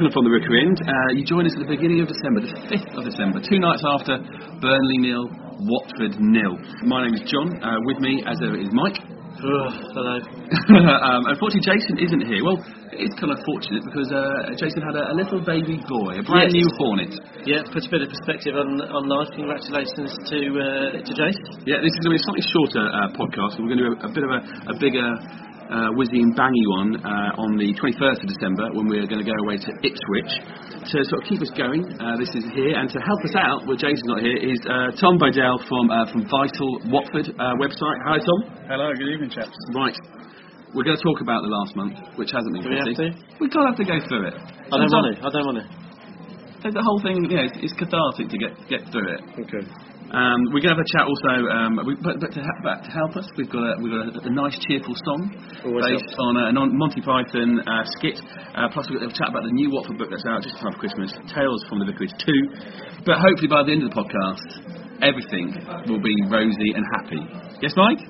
Welcome from the Rookery End. Uh, you join us at the beginning of December, the 5th of December, two nights after Burnley nil, Watford nil. My name is John. Uh, with me, as ever, is Mike. hello. um, unfortunately, Jason isn't here. Well, it's kind of fortunate because uh, Jason had a, a, little baby boy, a brand yes. new hornet. Yeah, puts a bit of perspective on, on life. Congratulations to uh, to Jason. Yeah, this is going to be a slightly shorter uh, podcast. We're going to do a, a bit of a, a bigger uh, whizzy and bangy one uh, on the 21st of December when we're going to go away to Ipswich to sort of keep us going. Uh, this is here, and to help us out, well, Jason's not here, is uh, Tom Bodell from uh, from Vital Watford uh, website. Hi, Tom. Hello, good evening, chaps. Right. We're going to talk about the last month, which hasn't been Do we have to? We can't have to go through it. I don't want to. I don't want to. The whole thing, know, it's, it's cathartic to get get through it. Okay. Um, we're going to have a chat also, um, we, but, but, to, but, to, help us, we've got a, we've got a, a nice cheerful song Always based on a, a Monty Python uh, skit. Uh, plus, we're going to have a chat about the new Watford book that's out just in time for Christmas, Tales from the Vicarage 2. But hopefully, by the end of the podcast, everything will be rosy and happy. Yes, Mike?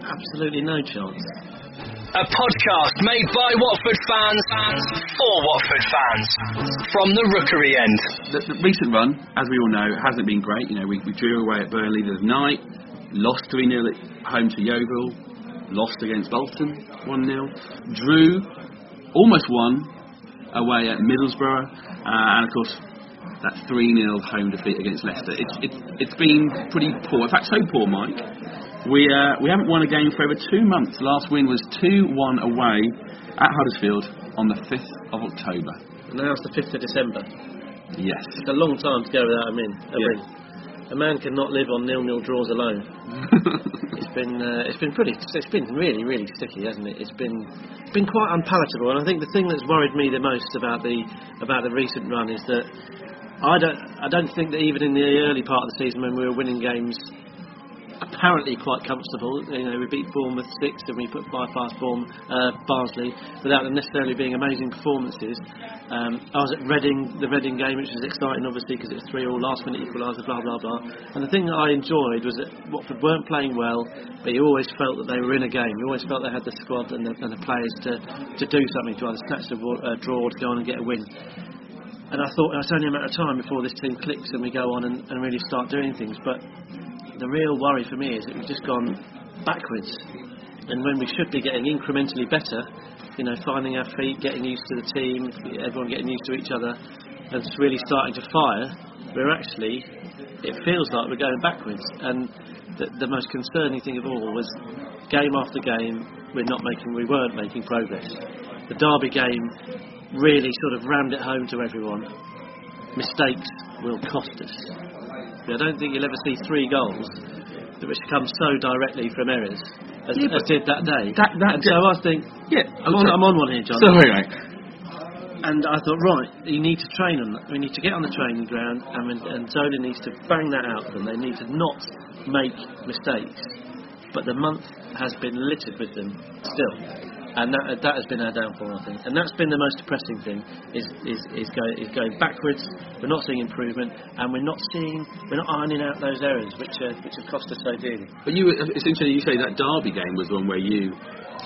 Absolutely no chance. A podcast made by Watford fans, for Watford fans from the Rookery end. The, the, recent run, as we all know, hasn't been great. You know, we, we drew away at Burnley the night, lost 3 0 at home to Yeovil, lost against Bolton 1 0, drew, almost won away at Middlesbrough, uh, and of course, that 3 0 home defeat against Leicester. It's, it's been pretty poor. In fact, so poor, Mike we, uh, we haven't won a game for over two months. Last win was 2 1 away at Huddersfield on the 5th of October. Now it's the 5th of December. Yes. It's a long time to go without a win. A, Yeah. win. a man cannot live on nil-nil draws alone. It's been uh, it's been pretty it's been really really sticky, hasn't it? It's been been quite unpalatable, and I think the thing that's worried me the most about the about the recent run is that I don't I don't think that even in the early part of the season when we were winning games apparently quite comfortable. You know, we beat Bournemouth six and we put five past Bourne, uh, Barnsley without them necessarily being amazing performances. Um, I was at Reading, the Reading game, which was exciting obviously because it was three all last minute equaliser, blah blah blah. And the thing that I enjoyed was that Watford weren't playing well, but you always felt that they were in a game. You always felt they had the squad and the, and the players to, to do something, to either snatch the uh, draw or to go on and get a win. And I thought it's only a matter of time before this team clicks and we go on and, and really start doing things. But the real worry for me is that we've just gone backwards. And when we should be getting incrementally better, you know, finding our feet, getting used to the team, everyone getting used to each other, and it's really starting to fire, we're actually, it feels like we're going backwards. And the, the most concerning thing of all was game after game, we're not making, we weren't making progress. The Derby game really sort of rammed it home to everyone. Mistakes will cost us. I don't think you'll ever see three goals which come so directly from errors as, Yeah, as did that day. that- that and so I think yeah, I'm on, I'm on one here, John. Sorry, mate. And I thought, right, you need to train on that. We need to get on the training ground, and, and Zola needs to bang that out for them. They need to not make mistakes. But the month has been littered with them still, and that that has been our downfall, I think. And that's been the most depressing thing: is is is, go, is going backwards. We're not seeing improvement, and we're not seeing we're not ironing out those errors which uh, which have cost us so dearly. But you, it's interesting you say that Derby game was one where you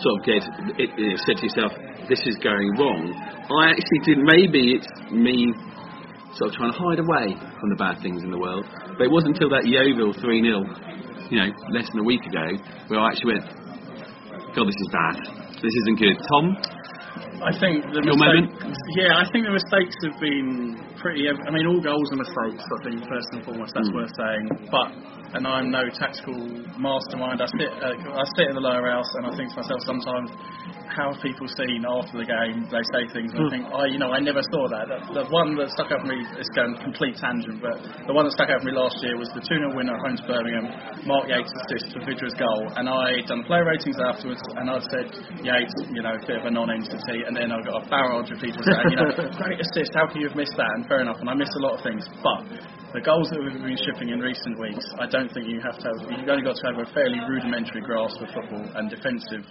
sort of get, it, said to yourself, this is going wrong. I actually did, maybe it's me sort of trying to hide away from the bad things in the world. But it wasn't until that Yeovil 3 0, you know, less than a week ago, where I actually went, God, this is bad. This isn't good. Tom? I think the Your mistakes. Yeah, I think the mistakes have been pretty. I mean, all goals are mistakes. I think first and foremost, that's Mm. worth saying. But and I'm no tactical mastermind. I sit. Uh, I sit in the lower house, and I think to myself sometimes, how people seen after the game? They say things, and I hmm. think, I, you know, I never saw that. The, the one that stuck out for me is going complete tangent, but the one that stuck out for me last year was the 2 0 win at home to Birmingham. Mark Yeates assist for Vydra's goal, and I done player ratings afterwards, and I said Yeates, you know, a bit of a non-entity, and then I got a barrage of people saying, you know, great assist, how can you have missed that? And fair enough, and I missed a lot of things, but the goals that we've been shipping in recent weeks, I don't think you have to have, you've only got to have a fairly rudimentary grasp of football and defensive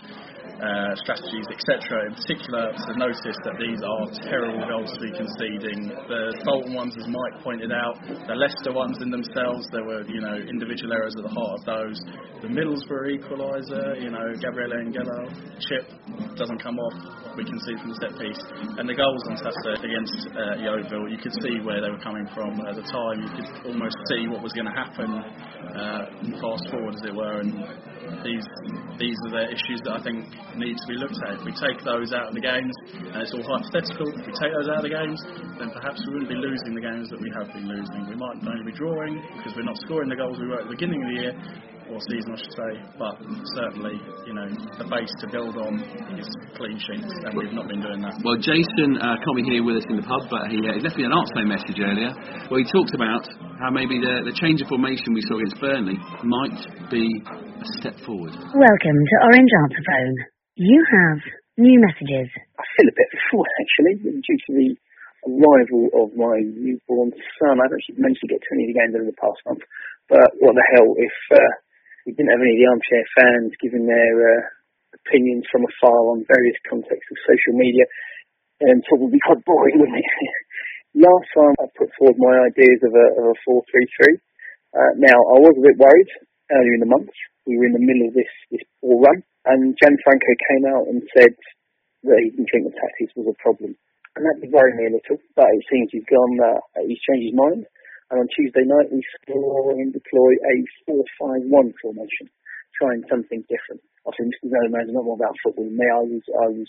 uh, strategies, etc. In particular, to notice that these are terrible goals to be conceding. The Bolton ones, as Mike pointed out, the Leicester ones in themselves, there were, you know, individual errors at the heart of those. The Middlesbrough equaliser, you know, Gabriele Angella, chip, doesn't come off, we can see from the set piece. And the goals on Saturday against uh, Yeovil, you could see where they were coming from at the time. You could almost see what was going to happen uh, fast forward, as it were. And these these are the issues that I think need to be looked at. If we take those out of the games, and it's all hypothetical, if we take those out of the games, then perhaps we wouldn't be losing the games that we have been losing. We might only be drawing because we're not scoring the goals we were at the beginning of the year, or season, I should say. But certainly, you know, the base to build on is clean sheets, and we've not been doing that. Well, Jason uh, can't be here with us in the pub, but he, uh, he left me an answer message earlier where he talked about how maybe the, the change of formation we saw against Burnley might be a step forward. Welcome to Orange Answer Phone. You have new messages. I feel a bit full actually, due to the arrival of my newborn son. I haven't actually managed to get to any of the games over the past month, but what the hell if uh, we didn't have any of the armchair fans giving their uh, opinions from afar on various contexts of social media, and probably quite boring, wouldn't it? Last time I put forward my ideas of a, of a 4-3-3. Uh, now, I was a bit worried earlier in the month. We were in the middle of this, this ball run, and Gianfranco came out and said that he didn't think the tactics was a problem. And that did worry me a little, but it seems he's gone, uh, he's changed his mind. And on Tuesday night, we saw him deploy a 4-5-1 formation, trying something different. I think Mr. Zola knows a lot more about football than me. I was, I was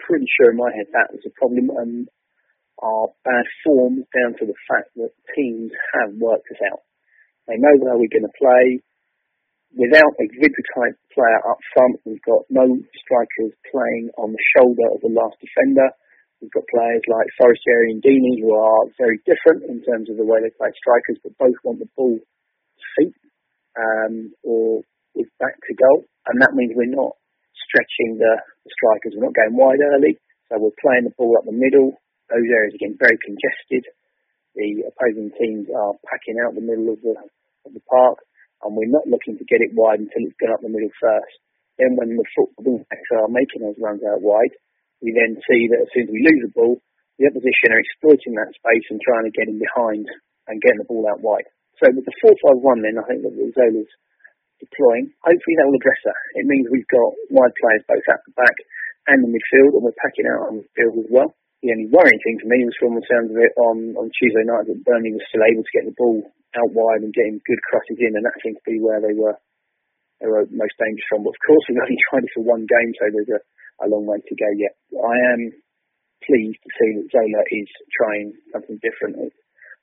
pretty sure in my head that was a problem, and our bad form down to the fact that teams have worked us out. They know where we're going to play. Without a Vydra type player up front, we've got no strikers playing on the shoulder of the last defender. We've got players like Forestieri and Deeney who are very different in terms of the way they play strikers, but both want the ball feet um, or with back to goal, and that means we're not stretching the, strikers. We're not going wide early, so we're playing the ball up the middle. Those areas are getting very congested. The opposing teams are packing out the middle of the of the park, and we're not looking to get it wide until it's gone up the middle first. Then, when the football backs are making those runs out wide, we then see that as soon as we lose the ball, the opposition are exploiting that space and trying to get in behind and getting the ball out wide. So with the 4-5-1 then, I think that Zola's deploying, hopefully that will address that. It means we've got wide players both at the back and the midfield, and we're packing out on the field as well. The only worrying thing for me was from the sounds of it on, on Tuesday night that Burnley was still able to get the ball out wide and getting good crosses in, and that seemed to be where they were they were most dangerous from. But of course, we've only tried it for one game, so there's a a long way to go yet. I am pleased to see that Zola is trying something different.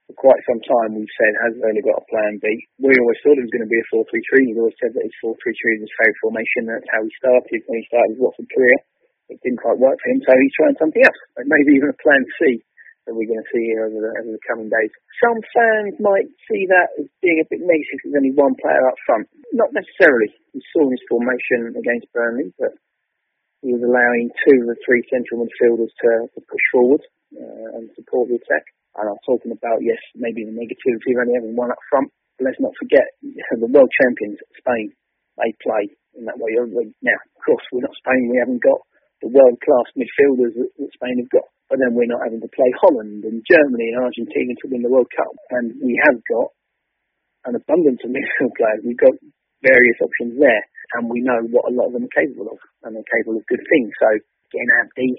For quite some time, we've said, has Zola got a plan B? We always thought it was going to be a 4-3-3. He's always said that his 4-3-3 is his favourite formation. That's how he started when he started his Watford career. It didn't quite work for him, so he's trying something else. Maybe even a plan C that we're going to see here over the, over the coming days. Some fans might see that as being a bit negative because there's only one player up front. Not necessarily. We saw his formation against Burnley, but he was allowing two of the three central midfielders to, to push forward uh, and support the attack. And I'm talking about, yes, maybe the negativity of only having one up front. But let's not forget, the world champions, Spain, they play in that way. Now, of course, we're not Spain. We haven't got the world-class midfielders that, that Spain have got. But then we're not having to play Holland and Germany and Argentina to win the World Cup. And we have got an abundance of midfield players. We've got various options there and we know what a lot of them are capable of, and they're capable of good things. So getting Abdi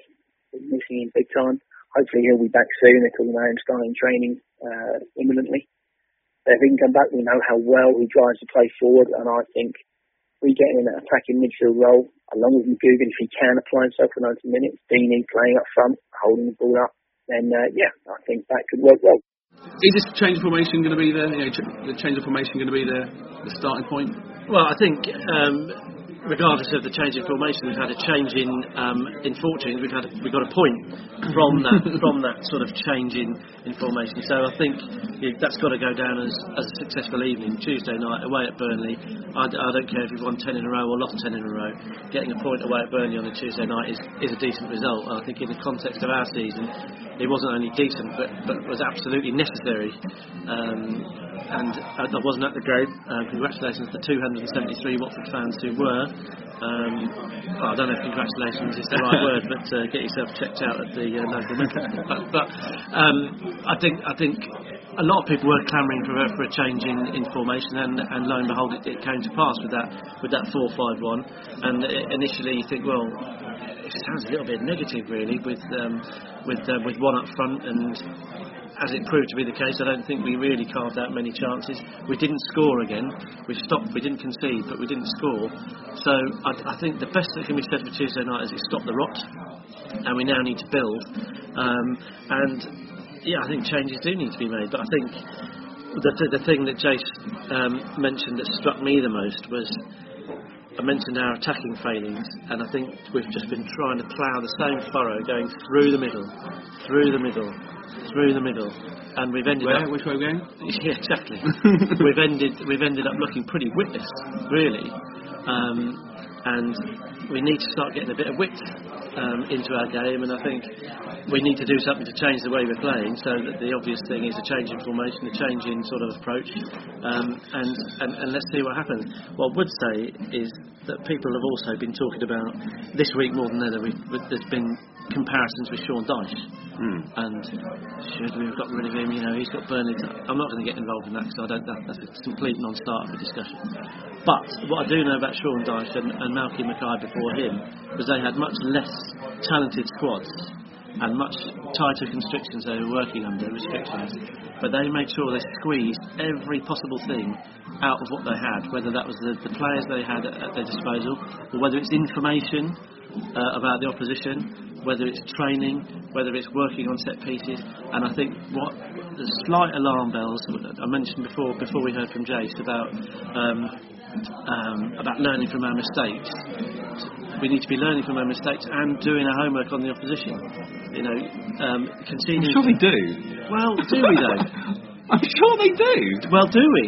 missing in big time. Hopefully he'll be back soon. They're talking about him starting training uh, imminently. If he can come back, we know how well he drives the play forward, and I think we get him in that attacking midfield role, along with McGugan, if he can apply himself for 90 minutes, Deeney playing up front, holding the ball up, then uh, yeah, I think that could work well. Is this change of formation going to be the, you know, the change of formation going to be the, the starting point? Well, I think um, regardless of the change in formation, we've had a change in um, in fortunes. We've had a, we got a point from that from that sort of change in, in formation. So I think yeah, that's got to go down as, as a successful evening. Tuesday night away at Burnley. I, I don't care if you've won ten in a row or lost ten in a row. Getting a point away at Burnley on a Tuesday night is, is a decent result. I think in the context of our season, it wasn't only decent but but was absolutely necessary. Um, and uh, I wasn't at the game. Uh, congratulations to 273 Watford fans who were. Um, well, I don't know if congratulations is the right word, but uh, get yourself checked out at the uh, local but, but um, I think I think a lot of people were clamouring for, for a change in, in formation, and, and lo and behold, it, it came to pass with that with that four five one. And initially, you think, well, it sounds a little bit negative, really, with um, with uh, with one up front and as it proved to be the case, I don't think we really carved out many chances. We didn't score again. We stopped. We didn't concede, but we didn't score. So I, I think the best that can be said for Tuesday night is it stopped the rot, and we now need to build. Um, and yeah, I think changes do need to be made. But I think the, the thing that Jace um, mentioned that struck me the most was I mentioned our attacking failings, and I think we've just been trying to plough the same furrow, going through the middle, through the middle, through the middle, and we've ended Where? up. Which way we going? Yeah, exactly. we've ended we've ended up looking pretty witless, really, um, and we need to start getting a bit of wit um, into our game. And I think we need to do something to change the way we're playing. So that the obvious thing is a change in formation, a change in sort of approach, um, and, and and let's see what happens. What I would say is that people have also been talking about this week more than ever. We've, there's been comparisons with Sean Dyche. Hmm. And should we have got rid of him? You know, he's got Burnley. I'm not going to get involved in that because I don't. That, that's a complete non-starter for discussion. But what I do know about Sean Dyche and, and Malky Mackay before him was they had much less talented squads and much tighter constrictions they were working under restrictions. But they made sure they squeezed every possible thing out of what they had, whether that was the, the players they had at, at their disposal, or whether it's information uh, about the opposition, whether it's training, whether it's working on set pieces. And I think what the slight alarm bells I mentioned before, before we heard from Jace about um, um, about learning from our mistakes. We need to be learning from our mistakes and doing our homework on the opposition. You know, um, conceding. I'm sure they do. Well, do we though? I'm sure they do. Well, do we?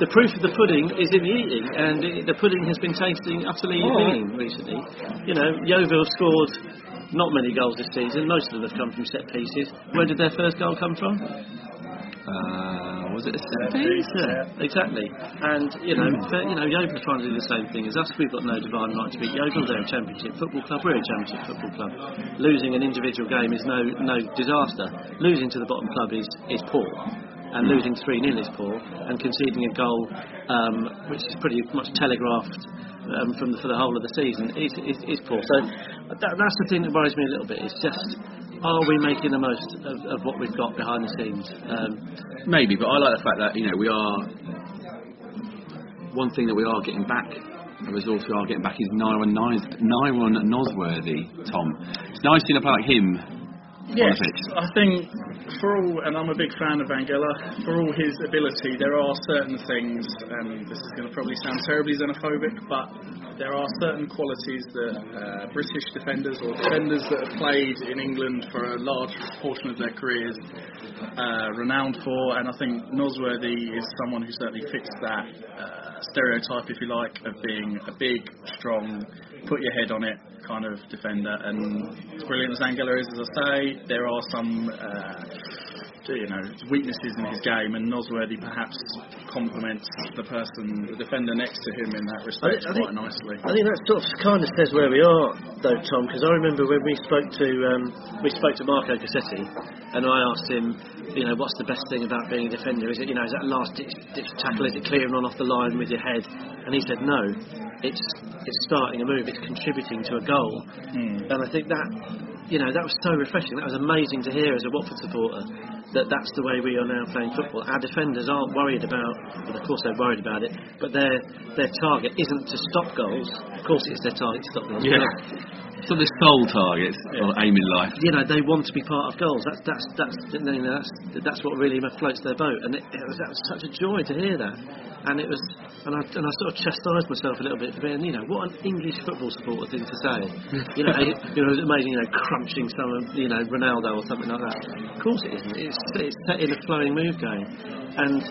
The proof of the pudding is in the eating, and it, the pudding has been tasting utterly right. mean recently. You know, Yeovil scored not many goals this season. Most of them have come from set pieces. Where did their first goal come from? Uh, was it a set piece? Yeah, exactly. And you know, fair- you know, Yeovil are trying to do the same thing as us. We've got no divine right to beat Yeovil. They're a championship football club. We're a championship football club. Losing an individual game is no no disaster. Losing to the bottom club is is poor. And losing 3 0 is poor, and conceding a goal, um, which is pretty much telegraphed um, from the, for the whole of the season, is, is, is poor. So that, that's the thing that worries me a little bit. It's just, are we making the most of, of what we've got behind the scenes? Um, Maybe, but I like the fact that you know we are. One thing that we are getting back, a resource we are getting back is Nyron Nosworthy. Tom, it's nice seeing a player like him. Yes, on the pitch. I think for all, and I'm a big fan of Angella, for all his ability, there are certain things, and this is going to probably sound terribly xenophobic, but there are certain qualities that uh, British defenders or defenders that have played in England for a large portion of their careers uh, renowned for, and I think Nosworthy is someone who certainly fits that uh, stereotype, if you like, of being a big, strong, put your head on it kind of defender. And as brilliant as Angella is, as I say, there are some. Uh, you know, weaknesses in his game, and Nosworthy perhaps complements the person, the defender next to him in that respect I think- quite nicely. I think that sort of kind of says where we are, though, Tom. Because I remember when we spoke to um, we spoke to Marco Cassetti, and I asked him, you know, what's the best thing about being a defender? Is it, you know, is that last ditch, ditch tackle? Is it clearing on off the line with your head? And he said, no, it's it's starting a move. It's contributing to a goal. Hmm. And I think that, you know, that was so refreshing. That was amazing to hear as a Watford supporter. That that's the way we are now playing football. Our defenders aren't worried about, well, of course they're worried about it, but their their target isn't to stop goals. Of course it's their target to stop goals. Yeah. So the sole target or aim in life. You know, they want to be part of goals. That's that's that's you know, that's, that's what really floats their boat, and it, it was, that was such a joy to hear that. And it was, and I and I sort of chastised myself a little bit for being, you know, what an English football supporter thing to say. you know, it, you know, it was amazing, you know, crunching some of, you know, Ronaldo or something like that. Of course it isn't. It's it's set in a flowing move game, and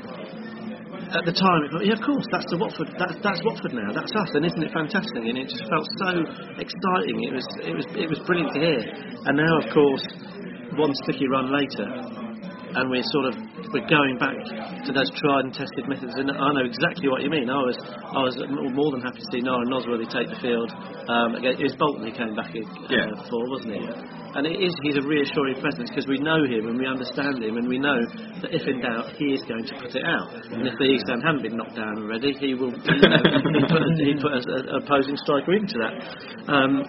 at the time, it thought, yeah, of course, that's the Watford. That's that's Watford now. That's us, and isn't it fantastic? And it just felt so exciting. It was it was it was brilliant to hear. And now, of course, one sticky run later, and we're sort of we're going back to those tried and tested methods. And I know exactly what you mean. I was I was more than happy to see Nyron Nosworthy take the field. Um, again, it was Bolton who came back uh, Yeah. for, wasn't he? And it is he's a reassuring presence because we know him and we understand him and we know that if in doubt he is going to put it out. And if the East End haven't been knocked down already, he will you know, he put, he put a, a opposing striker into that. Um,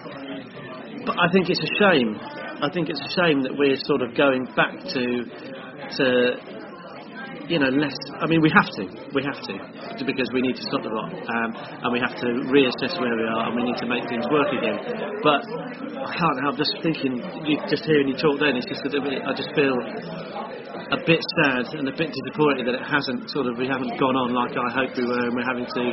but I think it's a shame. I think it's a shame that we're sort of going back to to you know less. I mean, we have to. We have to because we need to stop the rot, um, and we have to reassess where we are, and we need to make things work again. But I can't help just thinking, you, just hearing you talk. Then it's just that I just feel a bit sad and a bit disappointed that it hasn't sort of we haven't gone on like I hoped we were, and we're having to,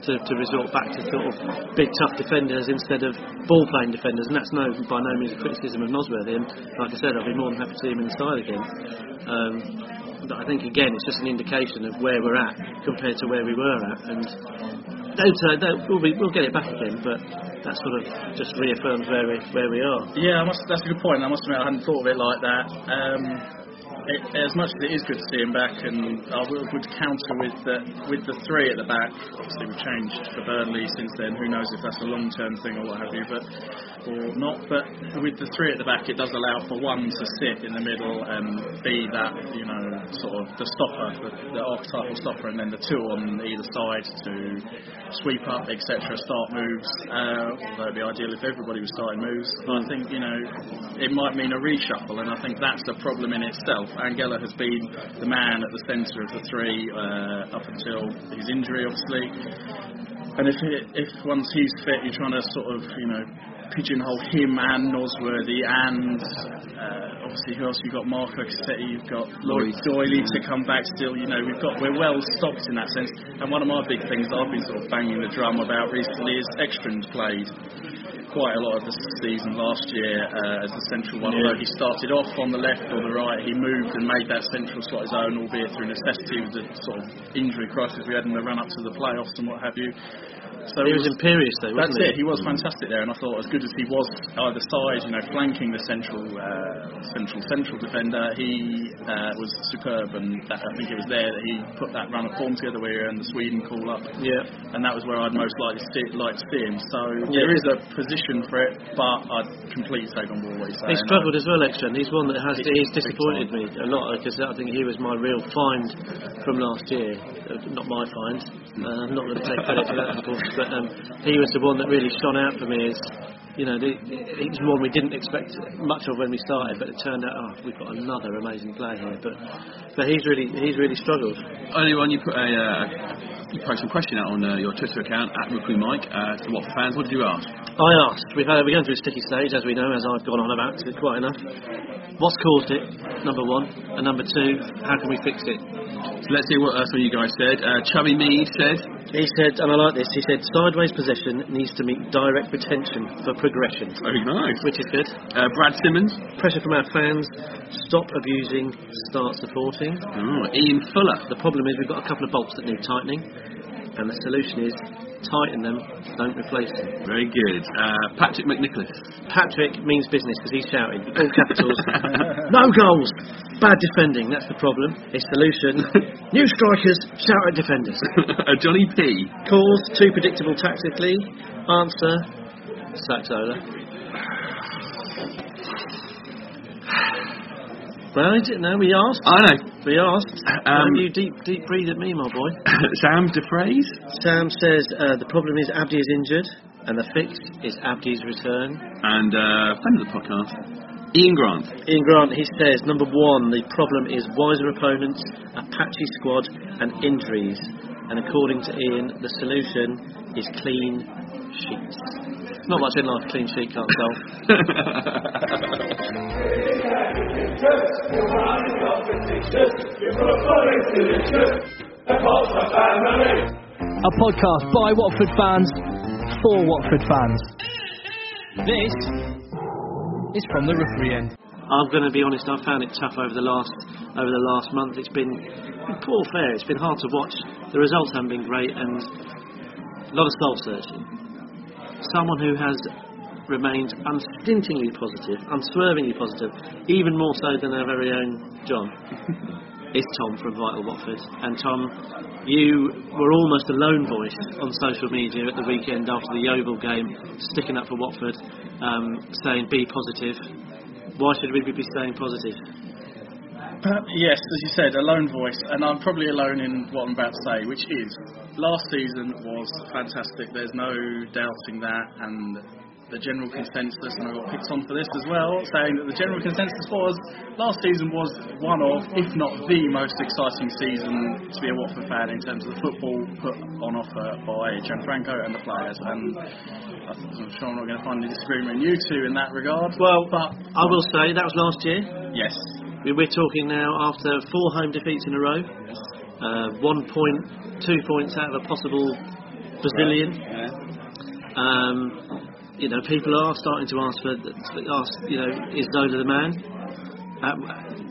to, to resort back to sort of big tough defenders instead of ball playing defenders, and that's no by no means a criticism of Nosworthy. And like I said, I'd be more than happy to see him inside again. Um, but I think again it's just an indication of where we're at compared to where we were at, and don't, uh, don't, we'll, be, we'll get it back again, but that sort of just reaffirms where we where we are. Yeah, must, that's a good point. I must admit I hadn't thought of it like that. Um, it, as much as it is good to see him back, and I would, would counter with the, with the three at the back. Obviously, we've changed for Burnley since then. Who knows if that's a long term thing or what have you, but or not. But with the three at the back, it does allow for one to sit in the middle and be that you know sort of the stopper, the, the archetypal stopper, and then the two on either side to sweep up, etc. Start moves. Uh, although it'd be ideal if everybody was starting moves. But I think you know it might mean a reshuffle, and I think that's the problem in itself. Angella has been the man at the centre of the three uh, up until his injury, obviously. And if it, if once he's fit, you're trying to sort of you know pigeonhole him and Nosworthy and uh, obviously who else you've got Marco Cassetti, you've got Lloyd Doyley to come back still. You know we've got we're well stocked in that sense. And one of my big things that I've been sort of banging the drum about recently is Ekstrand's played quite a lot of the season last year uh, as a central one. Although he started off on the left or the right, he moved and made that central slot his own, albeit through necessity with the sort of injury crisis we had in the run up to the playoffs and what have you. So He was imperious though, that's it. He was fantastic there, and I thought as good as he was either side, you know, flanking the central, uh, central, central defender, he uh, was superb, and that, I think it was there that he put that run of form together where he earned the Sweden call up, Yeah. and that was where I'd most like to see, like to see him. So Yeah. there is a position for it, but I'd completely take on what he's. He struggled as well, Ekstrand, he's one that has he's disappointed me a lot because I think he was my real find from last year. Uh, not my find. Uh, I'm not going to take credit for that, of course, but um, he was the one that really shone out for me as. You know, the, he was one we didn't expect much of when we started, but it turned out, oh, we've got another amazing player here. But, but he's really, he's really struggled. Only one you put a uh, you posted a question out on uh, your Twitter account at Rookery Mike uh, to what fans. What did you ask? I asked. We've had, we're going through a sticky stage, as we know, as I've gone on about it quite enough. What's caused it? Number one, and number two, how can we fix it? So let's see what uh, some of you guys said. Uh, Chubby Mead said, He said, and I like this. He said, sideways possession needs to meet direct retention for progression, "Very nice." which is good. Uh, Brad Simmons, Pressure from our fans. Stop abusing. Start supporting. oh, Ian Fuller, The problem is we've got a couple of bolts that need tightening, and the solution is tighten them, don't replace them. very good. Uh, Patrick McNicholas, Patrick means business because he's shouting. All capitals. no goals. Bad defending. That's the problem. His solution. New strikers shout at defenders. uh, Johnny P, Cause too predictable tactically. Answer. Sack Zola. Well, I didn't know. We asked. I know. We asked. Um, you deep, deep breathe at me, my boy. Sam DeFraze, Sam says uh, the problem is Abdi is injured, and the fix is Abdi's return. and uh, friend of the podcast, Ian Grant. Ian Grant, he says, number one, the problem is wiser opponents, a patchy squad, and injuries. And according to Ian, the solution is clean sheets. Not much in life, clean sheet can't solve. A podcast by Watford fans for Watford fans. This is from the Rookery End. I'm going to be honest. I've found it tough over the last over the last month. It's been, been poor fare. It's been hard to watch. The results haven't been great, and a lot of soul searching. Someone who has remained unstintingly positive, unswervingly positive, even more so than our very own John, is Tom from Vital Watford. And Tom, you were almost a lone voice on social media at the weekend after the Yeovil game, sticking up for Watford, um, saying be positive. Why should we be saying positive? Uh, yes, as you said, a lone voice, and I'm probably alone in what I'm about to say, which is last season was fantastic. There's no doubting that, and the general consensus, and I got picked on for this as well, saying that the general consensus was last season was one of, if not the most exciting season to be a Watford fan in terms of the football put on offer by Gianfranco and the players. And I'm sure I'm not going to find any disagreement in you two in that regard. Well, but I will say that was last year. yes, We- We're talking now after four home defeats in a row, uh, one point, two points out of a possible Brazilian. Um, you know, people are starting to ask for, ask, you know, is Zola the man? Uh,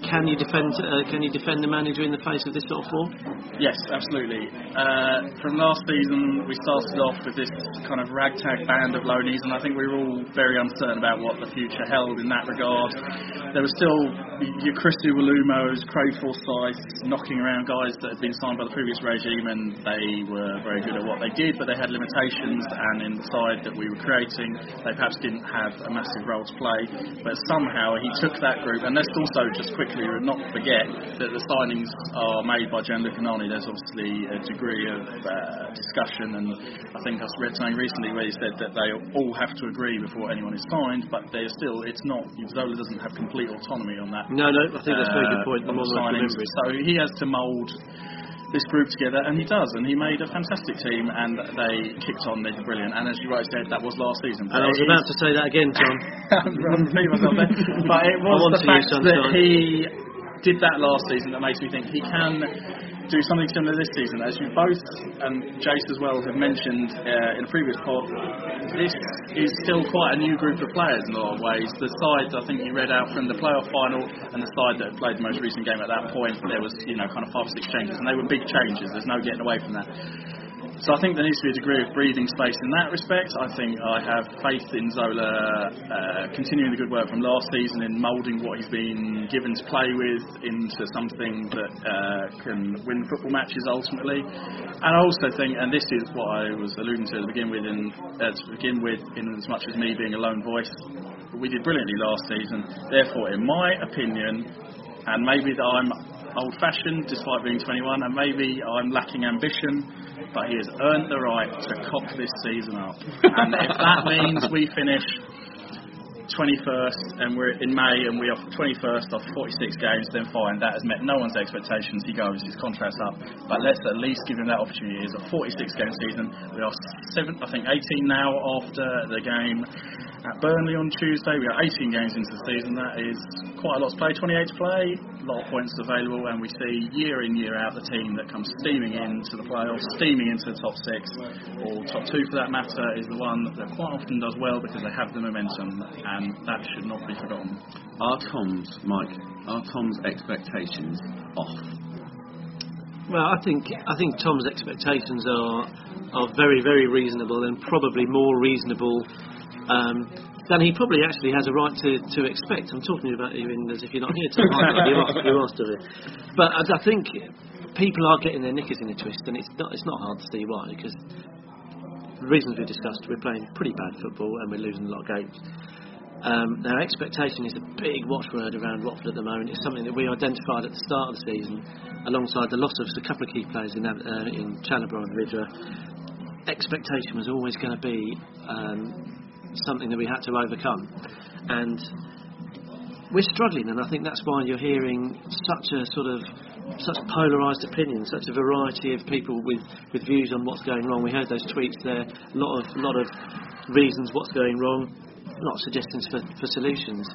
can you defend? Uh, can you defend the manager in the face of this sort of form? Yes, absolutely. Uh, from last season, we started off with this kind of ragtag band of loanies, and I think we were all very uncertain about what the future held in that regard. There were still your Chris Iwelumos, Craig Forsyth, knocking around guys that had been signed by the previous regime, and they were very good at what they did, but they had limitations, and in the side that we were creating, they perhaps didn't have a massive role to play. But somehow he took that group, and let's also just quickly not forget that the signings are made by Gianluca Nani. There's obviously a degree of uh, discussion, and I think I read something recently where he said that they all have to agree before anyone is signed, but they're still, it's not, Zola doesn't have complete autonomy on that. No, no, I think that's a very good uh, point. The on more. So he has to mould this group together, and he does, and he made a fantastic team, and they kicked on, they're brilliant. And as you rightly said, that was last season. And I was about to say that again, John. But it was the fact that he did that last season that makes me think he can do something similar this season. As you both, and Jace as well, have mentioned uh, in a previous pod, this is still quite a new group of players in a lot of ways. The sides I think you read out from the playoff final and the side that played the most recent game at that point, there was you know kind of five or six changes, and they were big changes. There's no getting away from that. So I think there needs to be a degree of breathing space in that respect. I think I have faith in Zola uh, continuing the good work from last season in moulding what he's been given to play with into something that uh, can win football matches ultimately. And I also think, and this is what I was alluding to to begin with, in, uh, to begin with, in as much as me being a lone voice, we did brilliantly last season. Therefore, in my opinion, and maybe that I'm old-fashioned despite being 21, and maybe I'm lacking ambition, but he has earned the right to cock this season up. And if that means we finish 21st and we're in May and we are 21st off 46 games, then fine. That has met no one's expectations. He goes, his contract's up. But let's at least give him that opportunity. It's a 46 game season. We are seven, I think 18 now after the game at Burnley on Tuesday. We are 18 games into the season. That is quite a lot to play. 28 to play, a lot of points available, and we see year in year out the team that comes steaming into the playoffs, steaming into the top six, or top two for that matter, is the one that quite often does well because they have the momentum, and that should not be forgotten. Are Tom's, Mike, are Tom's expectations off? Well, I think I think Tom's expectations are are very very reasonable and probably more reasonable um, than he probably actually has a right to, to expect. I'm talking about you in as if you're not here, you are, you here. But I, I think people are getting their knickers in a twist, and it's not it's not hard to see why because the reasons we discussed, we're playing pretty bad football and we're losing a lot of games. Um, now, expectation is a big watchword around Watford at the moment. It's something that we identified at the start of the season, alongside the loss of a couple of key players in, uh, in Chalobah and Vydra. Expectation was always going to be um, something that we had to overcome, and we're struggling. And I think that's why you're hearing such a sort of such polarised opinions, such a variety of people with, with views on what's going wrong. We heard those tweets there, a lot of lot of reasons what's going wrong not suggestions for, for solutions.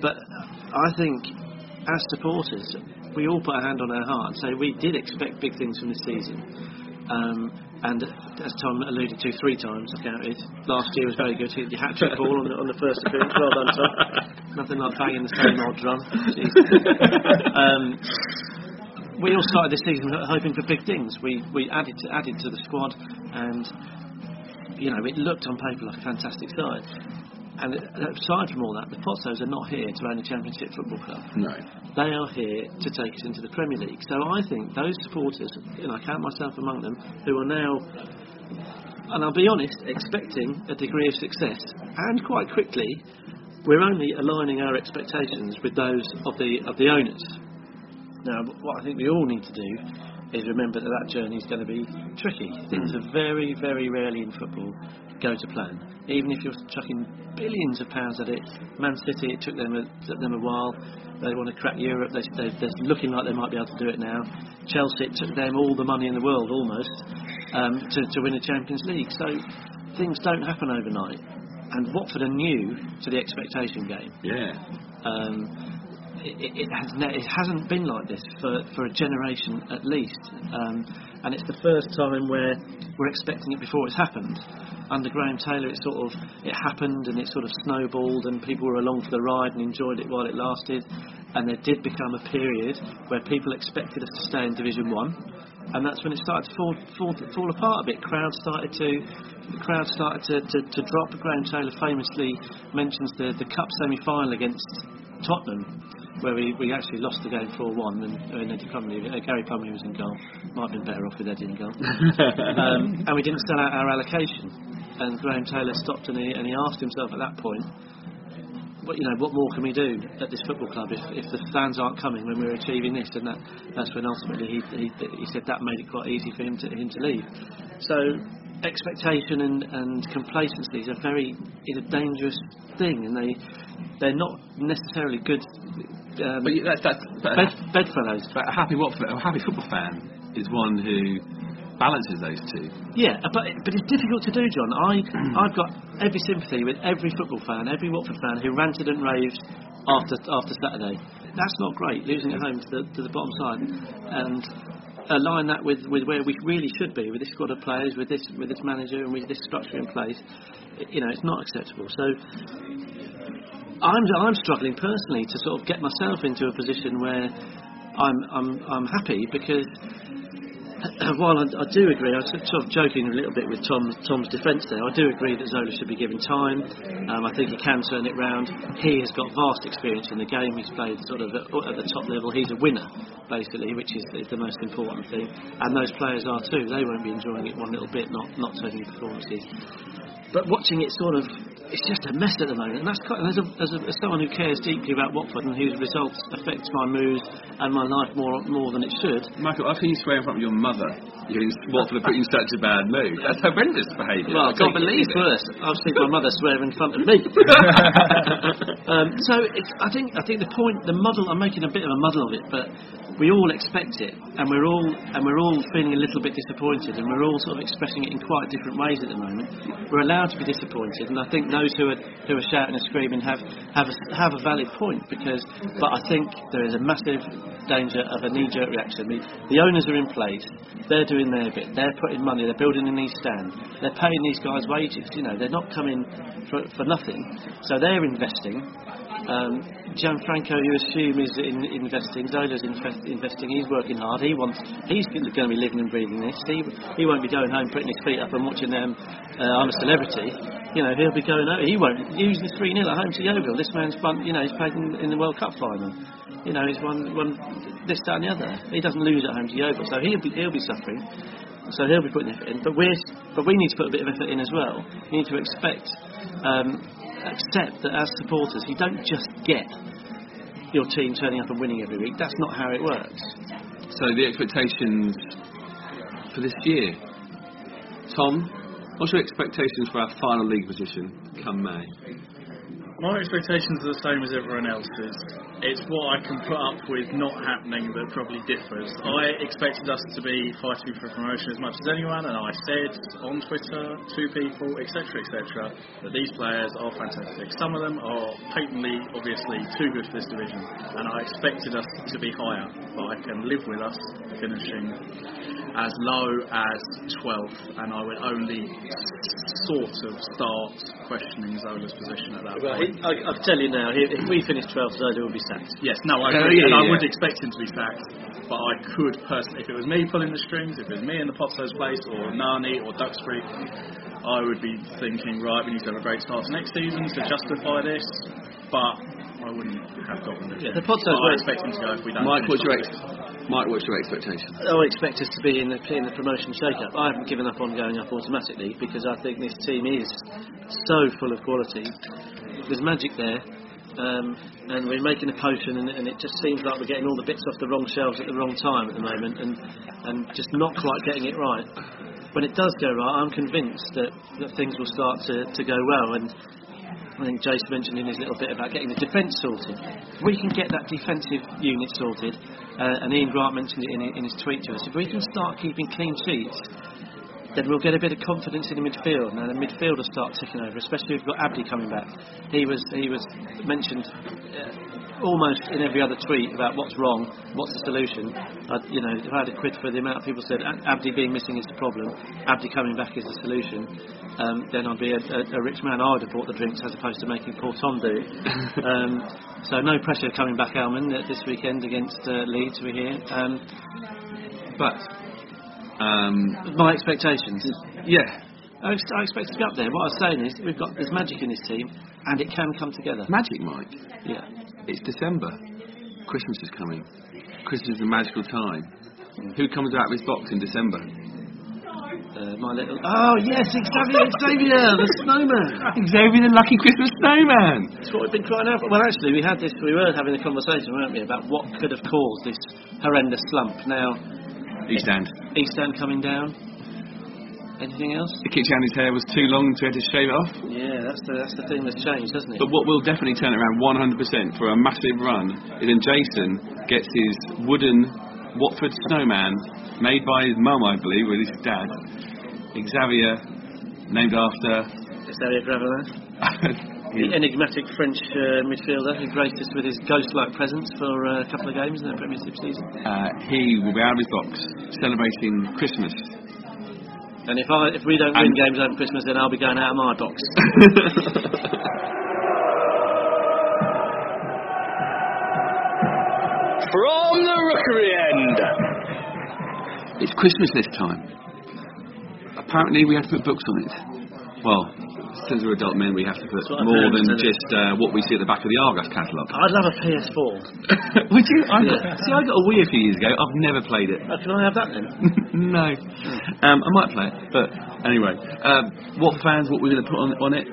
But I think as supporters, we all put a hand on our heart and say we did expect big things from this season. Um, and as Tom alluded to three times, counted. Last year was very good. Hit your hat trick ball on the, on the first appearance. Well done, Tom. Nothing like banging the same old drum. Um, we all started this season hoping for big things. We we added to, added to the squad, and you know it looked on paper like a fantastic side. And aside from all that, the Pozzos are not here to own a Championship football club. No. They are here to take us into the Premier League. So I think those supporters, and I count myself among them, who are now, and I'll be honest, expecting a degree of success, and quite quickly, we're only aligning our expectations with those of the of the owners. Now, what I think we all need to do is remember that that journey is going to be tricky. Things are very, very rarely in football go to plan. Even if you're chucking billions of pounds at it, Man City, it took them a, took them a while. They want to crack Europe. They, they, they're looking like they might be able to do it now. Chelsea, it took them all the money in the world almost um, to, to win a Champions League. So things don't happen overnight. And Watford are new to the expectation game. Yeah. Um, it, it, has ne- it hasn't been like this for, for a generation at least, um, and it's the first time where we're expecting it before it's happened. Under Graham Taylor, it sort of it happened and it sort of snowballed, and people were along for the ride and enjoyed it while it lasted. And there did become a period where people expected us to stay in Division One, and that's when it started to fall, fall, fall apart a bit. Crowds started to the crowd started to, to, to drop. Graham Taylor famously mentions the, the cup semi-final against Tottenham, where we, we actually lost the game 4 1 and, and Eddie Plumley, uh, Gary Plumley was in goal. Might have been better off with Eddie in goal. um, and we didn't sell out our allocation. And Graham Taylor stopped and he, and he asked himself at that point, what, you know, what more can we do at this football club if, if the fans aren't coming when we're achieving this? And that, that's when ultimately he, he, he said that made it quite easy for him to, him to leave. So expectation and, and complacency is a very is a dangerous thing, and they they're not necessarily good um, But that's, that's, but bed, bedfellows. but a happy Watford, a happy football fan is one who balances those two. Yeah, but but it's difficult to do, John. I I've got every sympathy with every football fan, every Watford fan who ranted and raved after after Saturday. That's not great, losing at home to the to the bottom side, and align that with, with where we really should be with this squad of players, with this with this manager, and with this structure in place. You know, it's not acceptable. So. I'm, I'm struggling personally to sort of get myself into a position where I'm, I'm, I'm happy because while I, I do agree, I was sort of joking a little bit with Tom, Tom's defence there. I do agree that Zola should be given time. Um, I think he can turn it round. He has got vast experience in the game. He's played sort of at, at the top level. He's a winner, basically, which is, is the most important thing. And those players are too. They won't be enjoying it one little bit, not not taking performances. But watching it sort of, it's just a mess at the moment. And that's quite, as, a, as, a, as someone who cares deeply about Watford and whose results affect my mood and my life more more than it should, Michael, I've seen you swear in front of your mother. You're in Watford have put you in such a bad mood. That's horrendous behaviour. Well, I can't believe first. I've seen my mother swear in front of me. um, so it's, I think I think the point, the muddle. I'm making a bit of a muddle of it, but we all expect it, and we're all and we're all feeling a little bit disappointed, and we're all sort of expressing it in quite different ways at the moment. We're allowed to be disappointed, and I think those who are who are shouting and screaming have have a, have a valid point because, but I think there is a massive danger of a knee-jerk reaction. The, the owners are in place; they're doing their bit. They're putting money. They're building in these stands. They're paying these guys wages. You know, they're not coming for, for nothing. So they're investing. Um, Gianfranco, you assume, is in, investing. Zola's invest, investing. He's working hard. He wants. He's going to be living and breathing this. He, he won't be going home, putting his feet up and watching them. Uh, I'm a celebrity. You know, he'll be going. Out. He won't. use the three 0 at home to Yeovil. This man's won. You know, he's played in, in the World Cup final. You know, he's won, won this, that, and the other. He doesn't lose at home to Yeovil, so he'll be he'll be suffering. So he'll be putting effort in. But we're but we need to put a bit of effort in as well. We need to expect. Um, accept that as supporters, you don't just get your team turning up and winning every week. That's not how it works. So the expectations for this year, Tom. What's your expectations for our final league position come May? My expectations are the same as everyone else's. It's what I can put up with not happening that probably differs. I expected us to be fighting for promotion as much as anyone, and I said on Twitter to people, etc., etc., that these players are fantastic. Some of them are patently, obviously, too good for this division, and I expected us to be higher, but I can live with us finishing as low as 12th, and I would only sort of start questioning Zola's position at that Well, point. he, I, I'll tell you now, he, if we finish 12th, Zola will be sacked. Yes, no, I Oh, agree, yeah, and I yeah. would expect him to be sacked. But I could personally, if it was me pulling the strings, if it was me in the Pozzos' place, or Nani, or Duxbury, I would be thinking, right, we need to have a great start next season to justify this. But I wouldn't have gotten it. Yeah, the Pozzos' But I way- expect him to go if we don't. Mike, what's your top ex- six. Mike, what's your expectation? I expect us to be in the, in the promotion shake-up. I haven't given up on going up automatically because I think this team is so full of quality. There's magic there. Um, and we're making a potion, and, and it just seems like we're getting all the bits off the wrong shelves at the wrong time at the moment, and and just not quite getting it right. When it does go right, I'm convinced that, that things will start to, to go well. And I think Jace mentioned in his little bit about getting the defence sorted. If we can get that defensive unit sorted, uh, and Ian Grant mentioned it in, in his tweet to us, if we can start keeping clean sheets, then we'll get a bit of confidence in the midfield, and the midfield will start ticking over. Especially if we've got Abdi coming back. He was he was mentioned uh, almost in every other tweet about what's wrong, what's the solution. I, you know, if I had a quid for the amount of people said Abdi being missing is the problem, Abdi coming back is the solution, um, then I'd be a, a, a rich man. I would have bought the drinks as opposed to making poor Tom do um, so no pressure coming back, Almen, uh, this weekend against uh, Leeds. We're here. Um, But um, my expectations. yeah, I, ex- I expect to be up there. What I was saying is, we've got there's magic in this team, and it can come together. magic, Mike. Yeah. It's December. Christmas is coming. Christmas is a magical time. Who comes out of his box in December? Uh, my little. Oh yes, Xavier, Xavier, the snowman. Xavier the Lucky Christmas Snowman. That's what we've been crying out for. Well, actually, we had this. We were having a conversation, weren't we, about what could have caused this horrendous slump. Now, East End. East End coming down. Anything else? The Kitchan's hair was too long, so he had to shave it off. Yeah, that's the that's the thing that's changed, hasn't it? But what will definitely turn around 100% for a massive run is when Jason gets his wooden Watford snowman made by his mum, I believe, with his dad. Xavier, named after. Xavier Gravelaine, the enigmatic French uh, midfielder who graced us with his ghost-like presence for uh, a couple of games in the Premiership season. Uh, he will be out of his box celebrating Christmas. And if I if we don't win And- games over Christmas, then I'll be going out of my box. From the rookery end. It's Christmas this time. Apparently, we have to put books on it. Well, since we're adult men, we have to put more than just uh, what we see at the back of the Argos catalogue. I'd love a PS4. Would you? I got, Yeah. See, I got a Wii a few years ago. I've never played it. Oh, can I have that then? no. Um, I might play it, but anyway. Um, what fans, what we're going to put on, on it?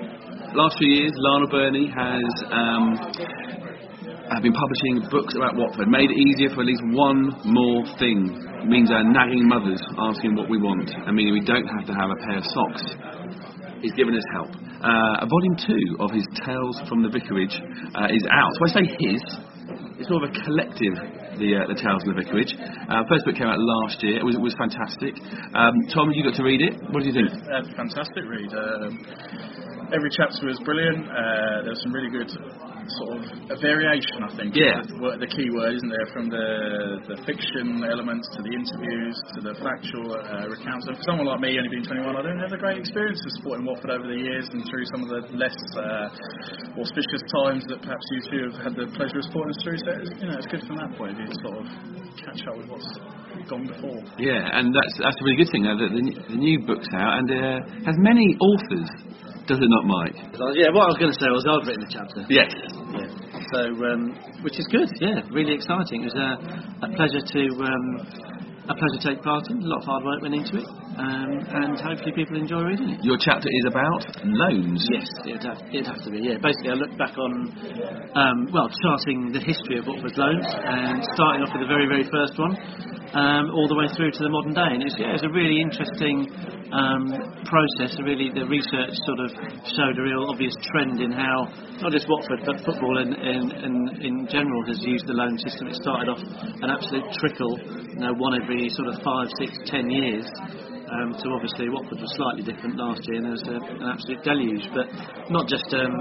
Last few years, Lionel Birnie has um, have been publishing books about Watford, made it easier for at least one more thing. It means our nagging mothers asking what we want, and meaning we don't have to have a pair of socks. He's given us help. Uh, volume two of his Tales from the Vicarage uh, is out. So I say his, it's more of a collective. The, uh, the Tales from the Vicarage. Uh, first book came out last year. It was, it was fantastic. Um, Tom, you got to read it. What do you think? Uh, fantastic read. Um, every chapter was brilliant. Uh, there was some really good sort of a variation, I think. Yeah. is what the key word, isn't there? From the the fiction elements to the interviews to the factual uh, recounts. And for someone like me, only being 21, I don't have a great experience of supporting Watford over the years and through some of the less uh, auspicious times that perhaps you two have had the pleasure of supporting us through. So it's, you know, it's good from that point of view to sort of catch up with what's gone before. Yeah, and that's that's a really good thing. Uh, the, the, new- the new book's out and uh, has many authors. Does it not, Mike? Yeah, what I was going to say was I've written the chapter. Yes. So, um, which is good. Yeah, really exciting. It was a, a pleasure to um, a pleasure to take part in. A lot of hard work went into it, um, and hopefully people enjoy reading it. Your chapter is about loans. Yes, it'd have, it'd have to be. Yeah, basically, I looked back on, um, well, charting the history of Watford's loans and starting off with the very, very first one, um, all the way through to the modern day. And it's, yeah, it's a really interesting um, process. Really, the research sort of showed a real obvious trend in how not just Watford but football in, in, in, in general has used the loan system. It started off an absolute trickle, you know, one every sort of five, six, ten years um, obviously Watford was slightly different last year, and there was a, an absolute deluge. But not just um,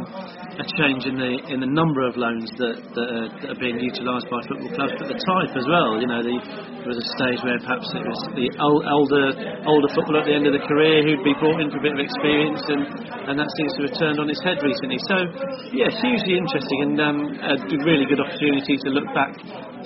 a change in the in the number of loans that that are, that are being utilised by football clubs, but the type as well. You know, the, there was a stage where perhaps it was the ol- older older footballer at the end of the career who'd be brought in for a bit of experience, and and that seems to have turned on its head recently. So, yeah, hugely interesting and um, a really good opportunity to look back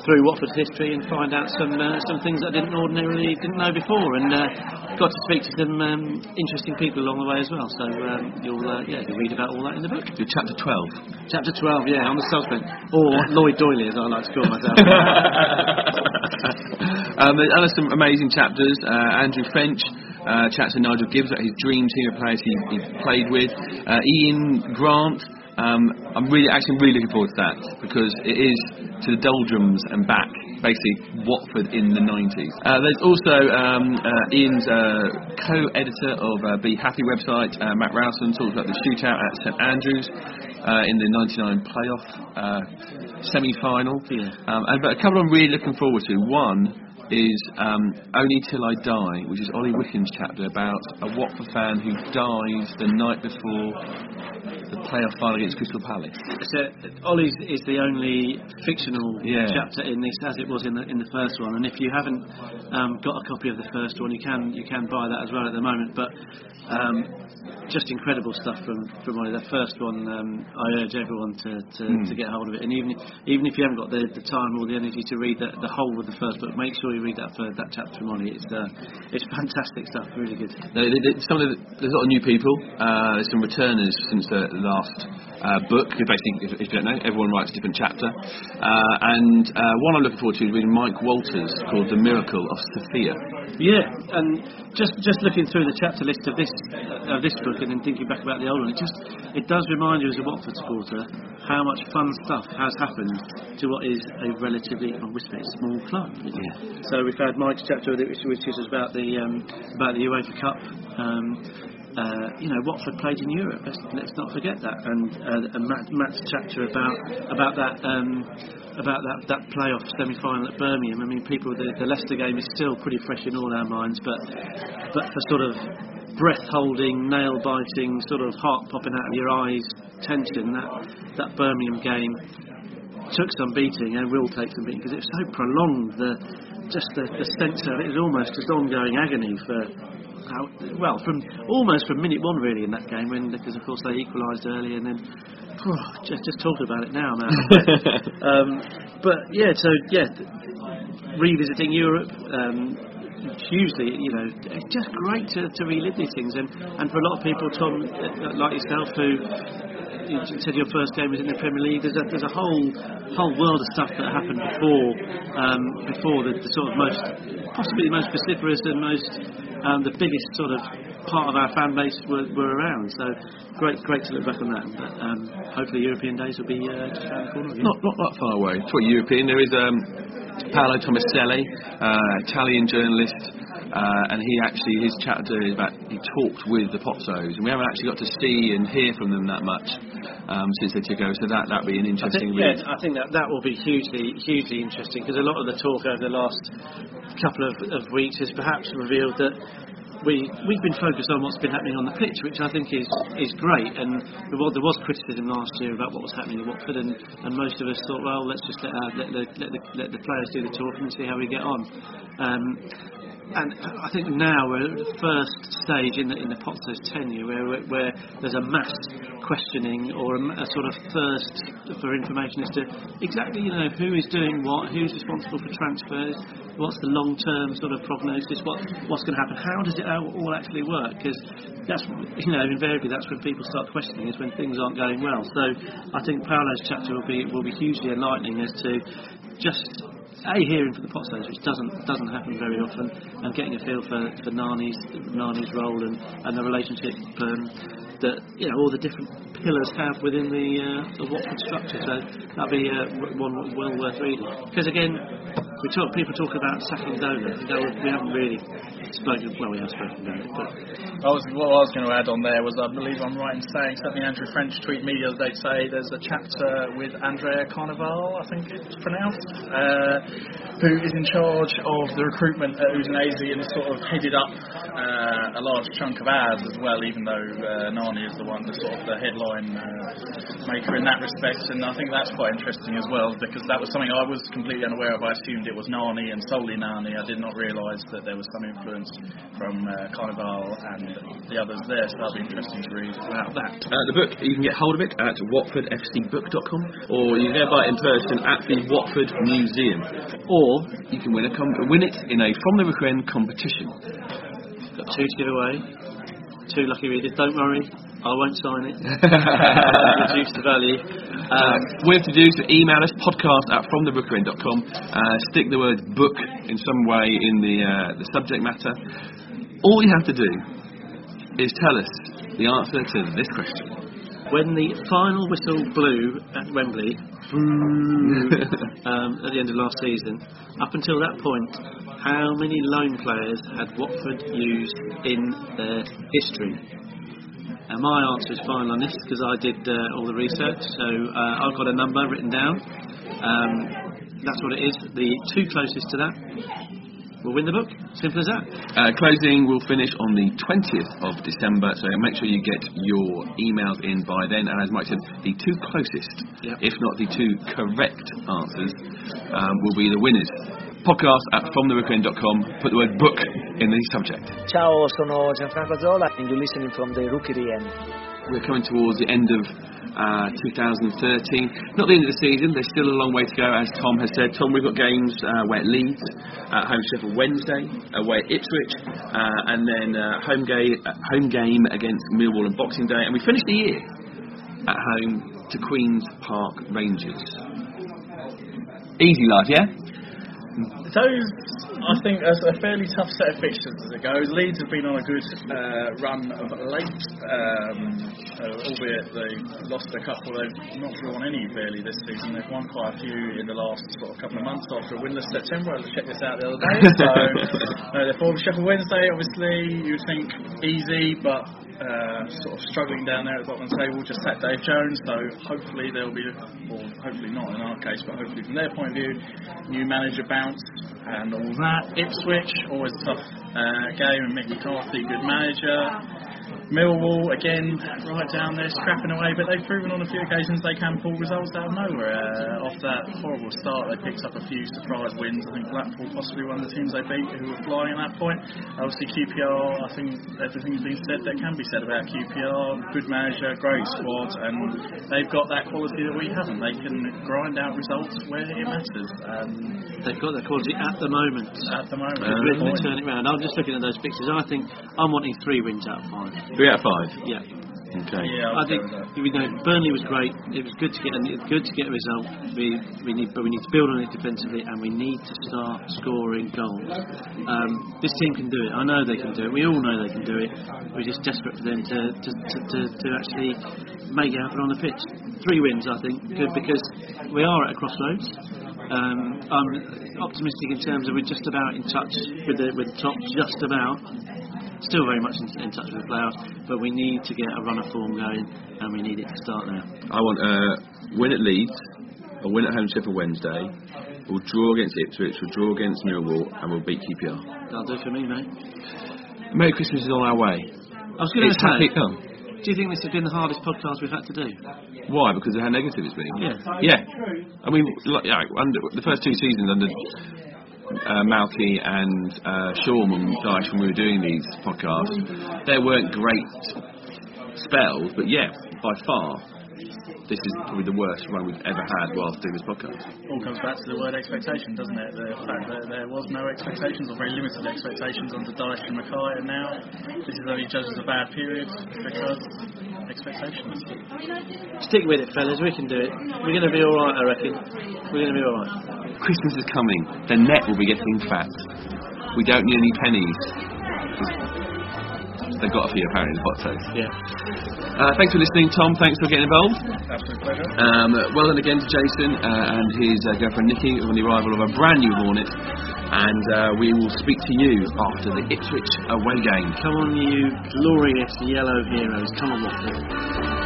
through Watford's history and find out some uh, some things that I didn't ordinarily didn't know before, and uh, got to speak to some um, interesting people along the way as well. So um, you'll uh, yeah you'll read about all that in the book. Chapter 12. Chapter 12, yeah, on the suspect, or Lloyd Doyley as I like to call myself. um, there's other some amazing chapters. Uh, Andrew French uh, chats to Nigel Gibbs about his dream team of players he, he played with. Uh, Ian Grant Um, I'm really, actually, really looking forward to that because it is to the doldrums and back, basically Watford in the 90s. Uh, there's also um, uh, Ian's uh, co-editor of uh, Be Happy website, uh, Matt Rowson, talks about the shootout at St Andrews uh, in the 99 playoff uh, semi-final. Yeah. Um, and, but a couple I'm really looking forward to. One is um, Only Till I Die, which is Ollie Wicken's chapter about a Watford fan who dies the night before the playoff final against Crystal Palace. So Ollie's is the only fictional Yeah. chapter in this, as it was in the in the first one. And if you haven't um, got a copy of the first one, you can you can buy that as well at the moment. But um, just incredible stuff from from Ollie. The first one, um, I urge everyone to, to, to get hold of it. And even if, even if you haven't got the, the time or the energy to read the, the whole of the first book, make sure you read that first, that chapter from Ollie. It's uh, it's fantastic stuff. Really good. There- there- there- Some of the, there's a lot of new people. Uh, there's some returners since the last uh, book. Basically, if, if you don't know, everyone writes a different chapter. Uh, and uh, one I'm looking forward to is reading Mike Walters called The Miracle of Sofia. Yeah, and just just looking through the chapter list of this of this book and then thinking back about the old one, it just it does remind you as a Watford supporter how much fun stuff has happened to what is a relatively, I whisper, it, small club. So we've had Mike's chapter which, is about the um, about the UEFA Cup. Um, uh, you know, Watford played in Europe. Let's, let's not forget that. And, uh, and Matt, Matt's chapter about about that um, about that, that playoff semi-final at Birmingham. I mean, people, the, the Leicester game is still pretty fresh in all our minds, but but for sort of breath-holding, nail-biting, sort of heart popping out of your eyes tension, that that Birmingham game took some beating and will take some beating because it was so prolonged. The just the, the sense of it was almost just ongoing agony for how, well from almost from minute one really in that game when because of course they equalised early and then oh, just just talking about it now man. um, but yeah, so yeah, revisiting Europe. Um, hugely, you know, it's just great to, to relive these things, and, and for a lot of people, Tom, uh, like yourself, who you said your first game was in the Premier League. There's a there's a whole whole world of stuff that happened before um, before the, the sort of most possibly the most vociferous and most um, the biggest sort of part of our fan base were, were around. So great great to look back on that. But um, hopefully European days will be uh, just around the corner again. Not not that far away. Talk European. There is um, Paolo Tomaselli, uh, Italian journalist, uh, and he actually his chapter is about he talked with the Pozzos, and we haven't actually got to see and hear from them that much um, since they took over. So that that would be an I interesting think, read. yeah, I think that that will be hugely, hugely interesting because a lot of the talk over the last couple of, of weeks has perhaps revealed that we we've been focused on what's been happening on the pitch, which I think is is great. And there was, there was criticism last year about what was happening at Watford, and, and most of us thought, well, let's just let, our, let, the, let, the, let the players do the talking and see how we get on. Um, and I think now we're at the first stage in the in the Pozzos' tenure where where there's a mass questioning or a, a sort of thirst for information as to exactly you know who is doing what, who's responsible for transfers, what's the long-term sort of prognosis, what what's going to happen, how does it all all actually work? Because that's you know invariably that's when people start questioning is when things aren't going well. So I think Paolo's chapter will be will be hugely enlightening as to just a hearing from the Pozzos, which doesn't doesn't happen very often, and getting a feel for, for Nani's Nani's role and, and the relationship um, that you know all the different pillars have within the uh, the Watford structure. So that'd be uh, one well worth reading. Because again, we talk people talk about sacking Dolan. Know, we haven't really spoken. Well, we have spoken about it, but I was, what I was going to add on there was I believe I'm right in saying something Andrew French tweeted me the other day say there's a chapter with Andrea Carnevale, I think it's pronounced, uh, who is in charge of the recruitment at Udinese and sort of headed up uh, a large chunk of ads as well, even though uh, Nani is the one, the sort of the headline uh, maker in that respect. And I think that's quite interesting as well because that was something I was completely unaware of. I assumed it was Nani and solely Nani. I did not realise that there was some influence from uh, Carnevale and the others there, so that'll be interesting to read about that. Uh, the book, you can get hold of it at watfordfcbook.com or you can go buy it in person at the Watford Museum. Or you can win, a com- win it in a From the Rookery End competition. got two to give away. Two lucky readers. Don't worry, I won't sign it. Reduce the value. Um, Um, all have to do is to email us podcast at fromtherookeryend.com, uh, stick the word book in some way in the, uh, the subject matter. All you have to do is tell us the answer to this question. When the final whistle blew at Wembley, um, at the end of last season, up until that point, how many loan players had Watford used in their history? And my answer is fine on this because I did uh, all the research, so uh, I've got a number written down. Um, that's what it is. The two closest to that will win the book. Simple as that. Uh, closing will finish on the 20th of December, so make sure you get your emails in by then. And as Mike said, the two closest, Yep. if not the two correct answers, um, will be the winners. Podcast at fromtherookeryend.com. Put the word book in the subject. Ciao, sono Gianfranco Zola and you're listening from the Rookery End. We're coming towards the end of uh, 2013. Not the end of the season. There's still a long way to go, as Tom has said. Tom, we've got games uh, at Leeds, at home Sheffield Wednesday, away at Ipswich, uh, and then uh, home game home game against Millwall on Boxing Day, and we finish the year at home to Queens Park Rangers. Easy life, yeah. Those, I think, are a fairly tough set of fixtures as it goes. Leeds have been on a good uh, run of late, um, uh, albeit they lost a couple. They've not drawn any really this season. They've won quite a few in the last sort of couple of months after a winless September. I checked this out the other day. So, no, they're forward Sheffield Wednesday. Obviously, you'd think easy, but uh, sort of struggling down there at the bottom of the table. Just sacked Dave Jones, so hopefully they'll be, or hopefully not in our case, but hopefully from their point of view, new manager bounce and all that. Ipswich, always a tough uh, game, and Mick McCarthy, good manager. Millwall, again, right down there, scrapping away, but they've proven on a few occasions they can pull results out of nowhere. Uh, off that horrible start, they picked up a few surprise wins. I think Blackpool possibly one of the teams they beat who were flying at that point. Obviously, QPR, I think everything's been said that can be said about QPR. Good manager, great squad, and they've got that quality that we haven't. They can grind out results where it matters. Um, They've got that quality at the moment. at the moment, They're Good really point. turn it around. I'm just looking at those pictures. I think I'm wanting three wins out of five. Three out of five. Yeah. Okay. yeah, I think go with that. you know Burnley was great. It was good to get and it's good to get a result. We we need but we need to build on it defensively and we need to start scoring goals. Um, this team can do it. I know they can do it. We all know they can do it. We're just desperate for them to to, to, to, to actually make it happen on the pitch. Three wins, I think, good because we are at a crossroads. Um, I'm optimistic in terms of we're just about in touch with the with the top, just about still very much in, in touch with the playoffs, but we need to get a run of form going, and we need it to start now. I want a win at Leeds, a win at home to Sheffield Wednesday. We'll draw against Ipswich, we'll draw against Millwall, and we'll beat QPR. That'll do for me, mate. Merry Christmas is on our way. I was going to It's happy say, come. do you think this has been the hardest podcast we've had to do? Why? Because of how negative it's been. Yeah. Yeah. I mean, like, yeah, under, the first two seasons under uh, and uh, and Dyche when we were doing these podcasts, there weren't great spells, but yeah, by far, this is probably the worst run we've ever had whilst doing this podcast. all comes back to the word expectation, doesn't it? The fact that there was no expectations or very limited expectations under Dyche and Mackay, and now this is only judged as a bad period because expectations. Stick with it, fellas. We can do it. We're going to be all right, I reckon. We're going to be all right. Christmas is coming. The net will be getting fat. We don't need any pennies. They've got a few apparently in the hot toast. Yeah. Uh, thanks for listening, Tom. Thanks for getting involved. Absolute pleasure. Um, well done again to Jason uh, and his uh, girlfriend Nikki on the arrival of a brand new Hornet. And uh, we will speak to you after the Ipswich away game. Come on, you glorious yellow heroes. Come on, Watford.